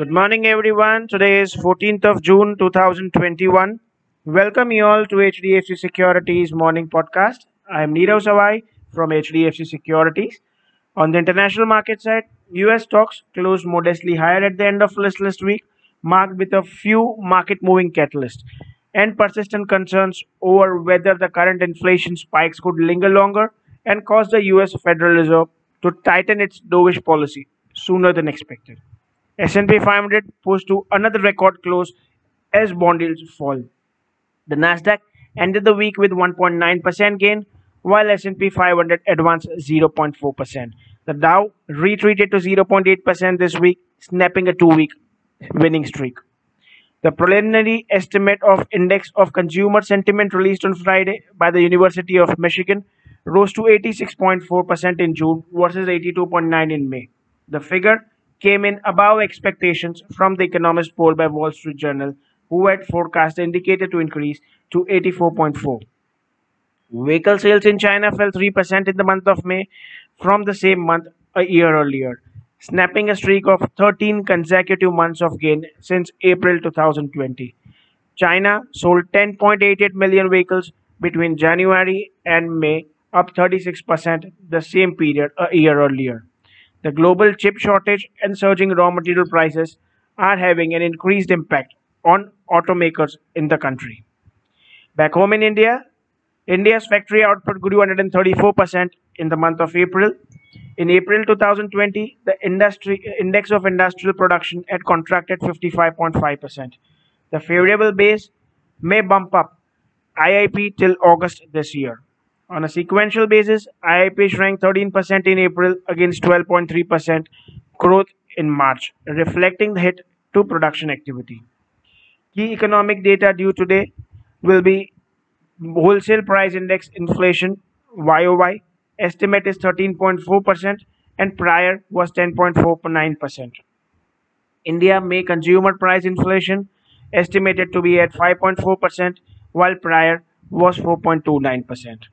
Good morning, everyone. Today is 14th of June 2021. Welcome you all to HDFC Securities Morning Podcast. I am Nirav Savai from HDFC Securities. On the international market side, US stocks closed modestly higher at the end of last week, marked with a few market moving catalysts and persistent concerns over whether the current inflation spikes could linger longer and cause the US Federal Reserve to tighten its dovish policy sooner than expected. S&P 500 posed to another record close as bond yields fall. The Nasdaq ended the week with 1.9% gain, while S&P 500 advanced 0.4%. The Dow retreated to 0.8% this week, snapping a two-week winning streak. The preliminary estimate of Index of Consumer Sentiment released on Friday by the University of Michigan rose to 86.4% in June versus 82.9 in May. The figure came in above expectations from the economist poll by Wall Street Journal, who had forecast the indicator to increase to 84.4. Vehicle sales in China fell 3% in the month of May from the same month a year earlier, snapping a streak of 13 consecutive months of gain since April 2020. China sold 10.88 million vehicles between January and May, up 36% the same period a year earlier. The global chip shortage and surging raw material prices are having an increased impact on automakers in the country. Back home in India, India's factory output grew 134% in the month of April. In April 2020, the industry index of industrial production had contracted 55.5%. The favorable base may bump up IIP till August this year. On a sequential basis, IIP shrank 13% in April against 12.3% growth in March, reflecting the hit to production activity. Key economic data due today will be wholesale price index inflation YOY estimate is 13.4% and prior was 10.49%. India May consumer price inflation estimated to be at 5.4% while prior was 4.29%.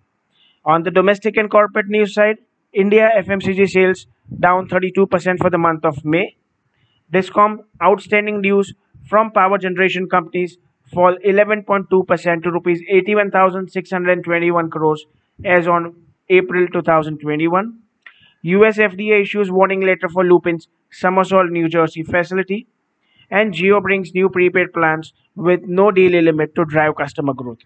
On the domestic and corporate news side, India FMCG sales down 32% for the month of May. Discom outstanding dues from power generation companies fall 11.2% to rupees 81,621 crores as on April 2021. US FDA issues warning letter for Lupin's Somerset, New Jersey facility. And Jio brings new prepaid plans with no daily limit to drive customer growth.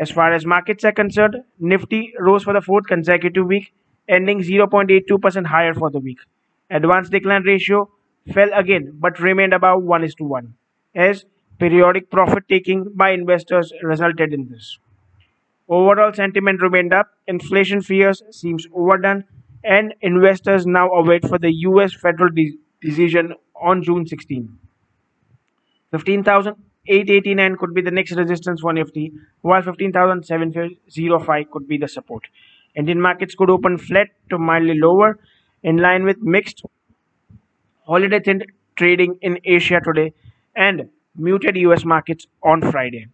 As far as markets are concerned, Nifty rose for the fourth consecutive week, ending 0.82% higher for the week. Advanced decline ratio fell again but remained above 1 is to 1, as periodic profit taking by investors resulted in this. Overall sentiment remained up, inflation fears seems overdone, and investors now await for the US federal de- decision on June 16. 15,000 889 could be the next resistance for Nifty, while 15,705 could be the support. Indian markets could open flat to mildly lower, in line with mixed holiday themed trading in Asia today and muted US markets on Friday.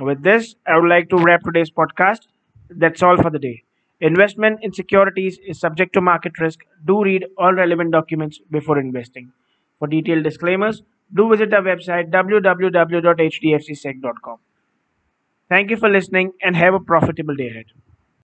With this, I would like to wrap today's podcast. That's all for the day. Investment in securities is subject to market risk. Do read all relevant documents before investing. For detailed disclaimers, do visit our website www.hdfcsec.com. Thank you for listening and have a profitable day ahead.